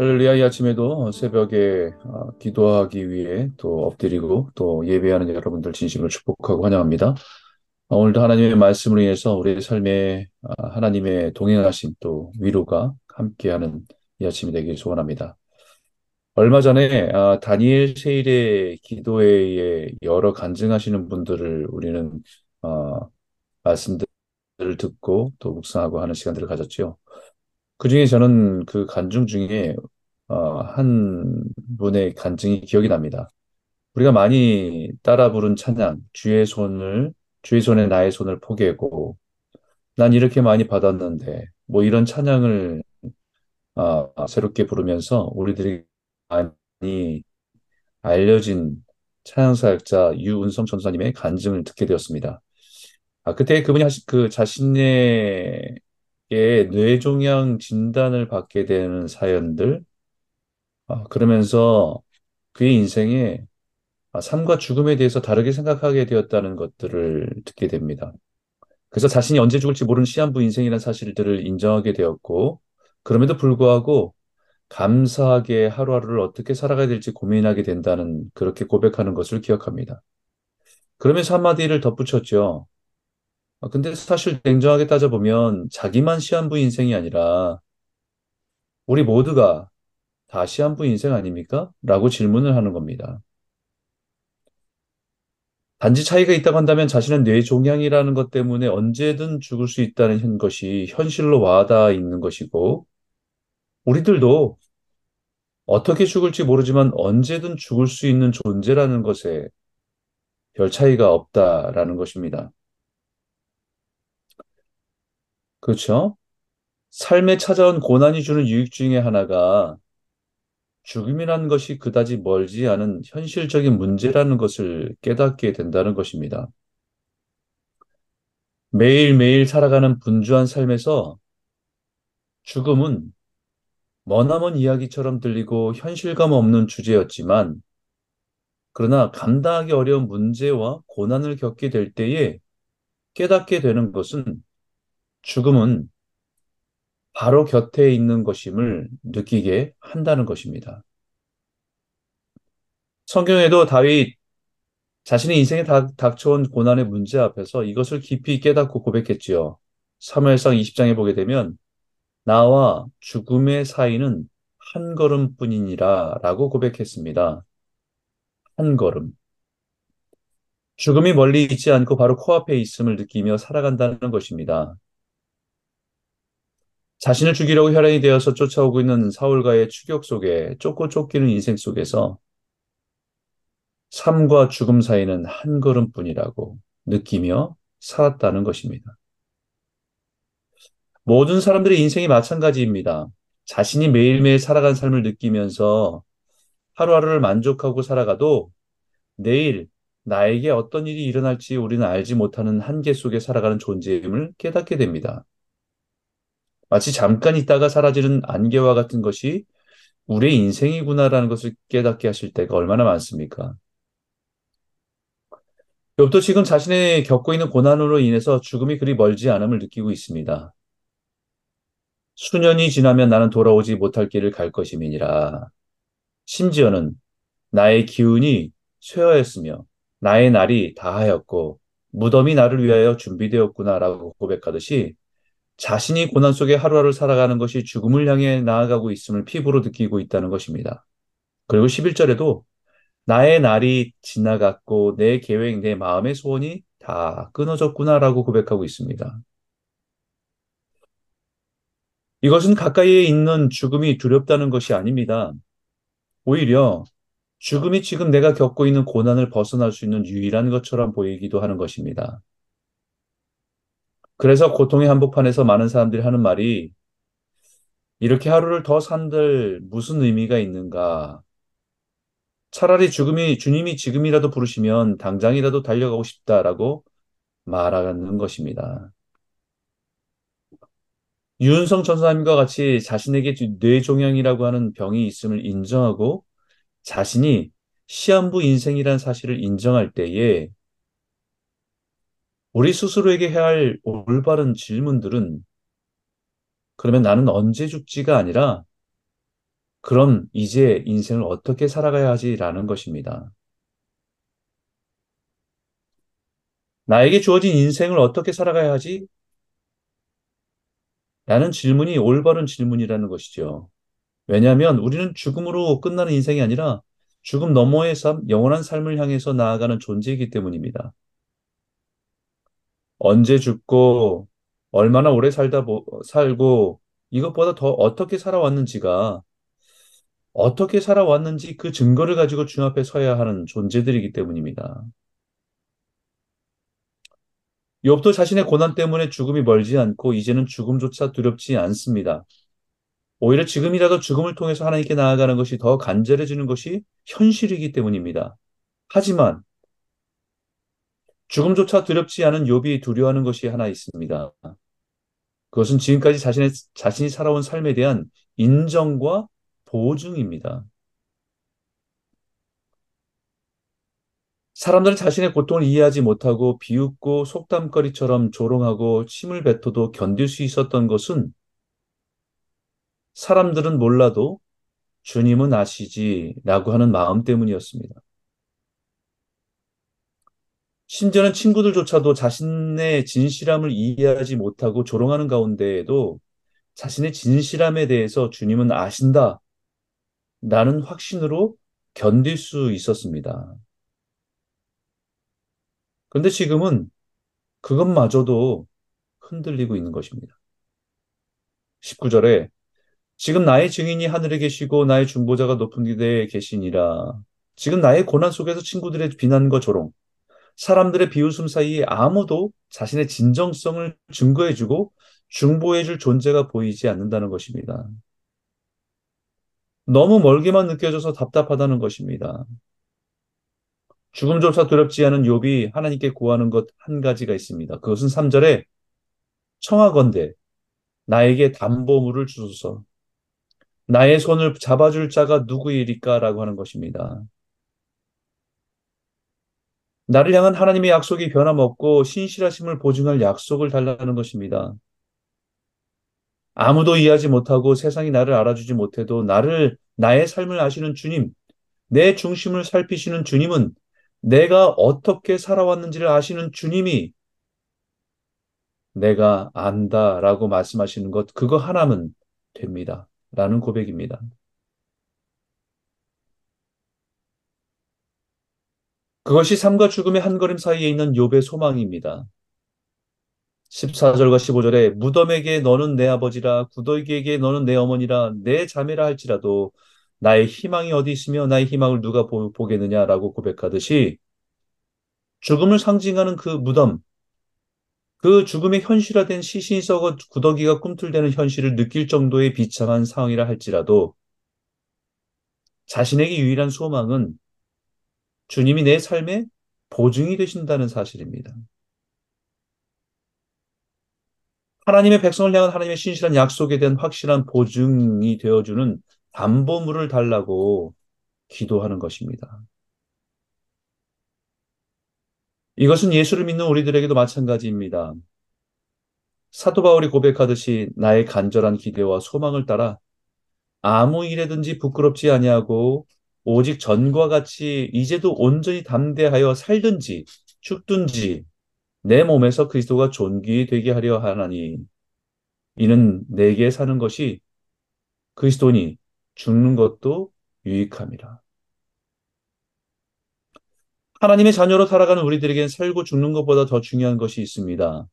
할렐루야, 이 아침에도 새벽에 어, 기도하기 위해 또 엎드리고 또 예배하는 여러분들 진심으로 축복하고 환영합니다. 어, 오늘도 하나님의 말씀을 위해서 우리의 삶에 아, 하나님의 동행하심 또 위로가 함께하는 이 아침이 되길 소원합니다. 얼마 전에 아, 다니엘 세일의 기도회에 여러 간증하시는 분들을 우리는 어, 말씀들을 듣고 또 묵상하고 하는 시간들을 가졌죠. 그중에 저는 그 간증 중에 어, 한 분의 간증이 기억이 납니다. 우리가 많이 따라 부른 찬양, 주의 손을, 주의 손에 나의 손을 포개고, 난 이렇게 많이 받았는데, 뭐 이런 찬양을 어, 새롭게 부르면서 우리들이 많이 알려진 찬양사역자 유은성 전사님의 간증을 듣게 되었습니다. 아, 그때 그분이 하신 그 자신의 뇌종양 진단을 받게 되는 사연들, 아, 그러면서 그의 인생에 아, 삶과 죽음에 대해서 다르게 생각하게 되었다는 것들을 듣게 됩니다. 그래서 자신이 언제 죽을지 모르는 시한부 인생이라는 사실들을 인정하게 되었고, 그럼에도 불구하고 감사하게 하루하루를 어떻게 살아가야 될지 고민하게 된다는 그렇게 고백하는 것을 기억합니다. 그러면서 한마디를 덧붙였죠. 아, 근데 사실 냉정하게 따져보면 자기만 시한부 인생이 아니라 우리 모두가 다 시한부 인생 아닙니까? 라고 질문을 하는 겁니다. 단지 차이가 있다고 한다면 자신은 뇌 종양이라는 것 때문에 언제든 죽을 수 있다는 것이 현실로 와닿아 있는 것이고, 우리들도 어떻게 죽을지 모르지만 언제든 죽을 수 있는 존재라는 것에 별 차이가 없다라는 것입니다. 그렇죠? 삶에 찾아온 고난이 주는 유익 중에 하나가 죽음이라는 것이 그다지 멀지 않은 현실적인 문제라는 것을 깨닫게 된다는 것입니다. 매일매일 살아가는 분주한 삶에서 죽음은 머나먼 이야기처럼 들리고 현실감 없는 주제였지만, 그러나 감당하기 어려운 문제와 고난을 겪게 될 때에 깨닫게 되는 것은 죽음은 바로 곁에 있는 것임을 느끼게 한다는 것입니다. 성경에도 다윗 자신의 인생에 닥, 닥쳐온 고난의 문제 앞에서 이것을 깊이 깨닫고 고백했지요. 사무엘상 20장에 보게 되면 나와 죽음의 사이는 한 걸음뿐이니라 라고 고백했습니다. 한 걸음. 죽음이 멀리 있지 않고 바로 코앞에 있음을 느끼며 살아간다는 것입니다. 자신을 죽이려고 혈안이 되어서 쫓아오고 있는 사울과의 추격 속에 쫓고 쫓기는 인생 속에서 삶과 죽음 사이는 한 걸음뿐이라고 느끼며 살았다는 것입니다. 모든 사람들의 인생이 마찬가지입니다. 자신이 매일매일 살아간 삶을 느끼면서 하루하루를 만족하고 살아가도 내일 나에게 어떤 일이 일어날지 우리는 알지 못하는 한계 속에 살아가는 존재임을 깨닫게 됩니다. 마치 잠깐 있다가 사라지는 안개와 같은 것이 우리의 인생이구나라는 것을 깨닫게 하실 때가 얼마나 많습니까? 욥도 지금 자신의 겪고 있는 고난으로 인해서 죽음이 그리 멀지 않음을 느끼고 있습니다. 수년이 지나면 나는 돌아오지 못할 길을 갈 것임이니라. 심지어는 나의 기운이 쇠하였으며 나의 날이 다하였고 무덤이 나를 위하여 준비되었구나라고 고백하듯이 자신이 고난 속에 하루하루 살아가는 것이 죽음을 향해 나아가고 있음을 피부로 느끼고 있다는 것입니다. 그리고 11절에도 나의 날이 지나갔고 내 계획, 내 마음의 소원이 다 끊어졌구나라고 고백하고 있습니다. 이것은 가까이에 있는 죽음이 두렵다는 것이 아닙니다. 오히려 죽음이 지금 내가 겪고 있는 고난을 벗어날 수 있는 유일한 것처럼 보이기도 하는 것입니다. 그래서 고통의 한복판에서 많은 사람들이 하는 말이 이렇게 하루를 더 산들 무슨 의미가 있는가? 차라리 죽음이 주님이 지금이라도 부르시면 당장이라도 달려가고 싶다라고 말하는 것입니다. 유은성 전사님과 같이 자신에게 뇌종양이라고 하는 병이 있음을 인정하고 자신이 시한부 인생이라는 사실을 인정할 때에 우리 스스로에게 해야 할 올바른 질문들은 그러면 나는 언제 죽지가 아니라 그럼 이제 인생을 어떻게 살아가야 하지라는 것입니다. 나에게 주어진 인생을 어떻게 살아가야 하지? 라는 질문이 올바른 질문이라는 것이죠. 왜냐하면 우리는 죽음으로 끝나는 인생이 아니라 죽음 너머의 삶, 영원한 삶을 향해서 나아가는 존재이기 때문입니다. 언제 죽고 얼마나 오래 살다 보, 살고 이것보다 더 어떻게 살아왔는지가 어떻게 살아왔는지 그 증거를 가지고 주 앞에 서야 하는 존재들이기 때문입니다. 욥도 자신의 고난 때문에 죽음이 멀지 않고 이제는 죽음조차 두렵지 않습니다. 오히려 지금이라도 죽음을 통해서 하나님께 나아가는 것이 더 간절해지는 것이 현실이기 때문입니다. 하지만 죽음조차 두렵지 않은 욥이 두려워하는 것이 하나 있습니다. 그것은 지금까지 자신의 자신이 살아온 삶에 대한 인정과 보증입니다. 사람들은 자신의 고통을 이해하지 못하고 비웃고 속담거리처럼 조롱하고 침을 뱉어도 견딜 수 있었던 것은 사람들은 몰라도 주님은 아시지라고 하는 마음 때문이었습니다. 심지어는 친구들조차도 자신의 진실함을 이해하지 못하고 조롱하는 가운데에도 자신의 진실함에 대해서 주님은 아신다. 라는 확신으로 견딜 수 있었습니다. 그런데 지금은 그것마저도 흔들리고 있는 것입니다. 19절에 지금 나의 증인이 하늘에 계시고 나의 중보자가 높은 기대에 계시니라. 지금 나의 고난 속에서 친구들의 비난과 조롱, 사람들의 비웃음 사이에 아무도 자신의 진정성을 증거해주고 중보해줄 존재가 보이지 않는다는 것입니다. 너무 멀게만 느껴져서 답답하다는 것입니다. 죽음조차 두렵지 않은 욥이 하나님께 구하는 것 한 가지가 있습니다. 그것은 3절에 청하건대 나에게 담보물을 주소서 나의 손을 잡아줄 자가 누구이리까라고 하는 것입니다. 나를 향한 하나님의 약속이 변함없고 신실하심을 보증할 약속을 달라는 것입니다. 아무도 이해하지 못하고 세상이 나를 알아주지 못해도 나를 나의 삶을 아시는 주님, 내 중심을 살피시는 주님은 내가 어떻게 살아왔는지를 아시는 주님이 내가 안다라고 말씀하시는 것, 그거 하나면 됩니다. 라는 고백입니다. 그것이 삶과 죽음의 한 걸음 사이에 있는 욥의 소망입니다. 14절과 15절에 무덤에게 너는 내 아버지라 구더기에게 너는 내 어머니라 내 자매라 할지라도 나의 희망이 어디 있으며 나의 희망을 누가 보, 보겠느냐라고 고백하듯이 죽음을 상징하는 그 무덤, 그 죽음의 현실화된 시신이 썩어 구더기가 꿈틀대는 현실을 느낄 정도의 비참한 상황이라 할지라도 자신에게 유일한 소망은 주님이 내 삶의 보증이 되신다는 사실입니다. 하나님의 백성을 향한 하나님의 신실한 약속에 대한 확실한 보증이 되어주는 담보물을 달라고 기도하는 것입니다. 이것은 예수를 믿는 우리들에게도 마찬가지입니다. 사도 바울이 고백하듯이 나의 간절한 기대와 소망을 따라 아무 일에든지 부끄럽지 아니하고 오직 전과 같이 이제도 온전히 담대하여 살든지 죽든지 내 몸에서 그리스도가 존귀 되게 하려 하나니 이는 내게 사는 것이 그리스도니 죽는 것도 유익함이라. 하나님의 자녀로 살아가는 우리들에겐 살고 죽는 것보다 더 중요한 것이 있습니다.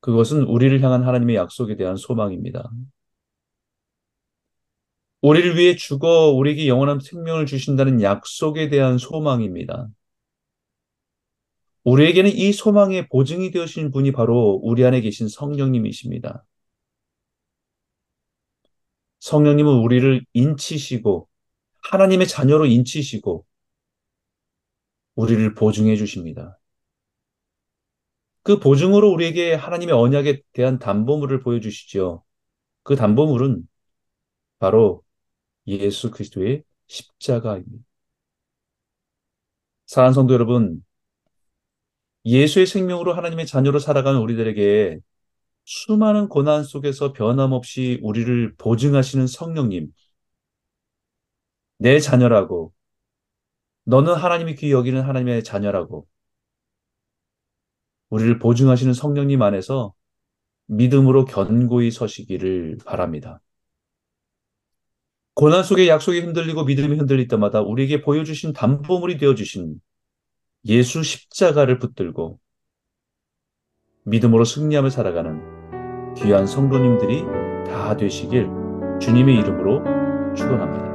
그것은 우리를 향한 하나님의 약속에 대한 소망입니다. 우리를 위해 죽어 우리에게 영원한 생명을 주신다는 약속에 대한 소망입니다. 우리에게는 이 소망의 보증이 되신 분이 바로 우리 안에 계신 성령님이십니다. 성령님은 우리를 인치시고 하나님의 자녀로 인치시고 우리를 보증해 주십니다. 그 보증으로 우리에게 하나님의 언약에 대한 담보물을 보여주시죠. 그 담보물은 바로 예수 그리스도의 십자가입니다. 사랑하는 성도 여러분, 예수의 생명으로 하나님의 자녀로 살아가는 우리들에게 수많은 고난 속에서 변함없이 우리를 보증하시는 성령님, 내 자녀라고, 너는 하나님이 귀히 여기는 하나님의 자녀라고, 우리를 보증하시는 성령님 안에서 믿음으로 견고히 서시기를 바랍니다. 고난 속에 약속이 흔들리고 믿음이 흔들릴 때마다 우리에게 보여주신 담보물이 되어주신 예수 십자가를 붙들고 믿음으로 승리하며 살아가는 귀한 성도님들이 다 되시길 주님의 이름으로 축원합니다.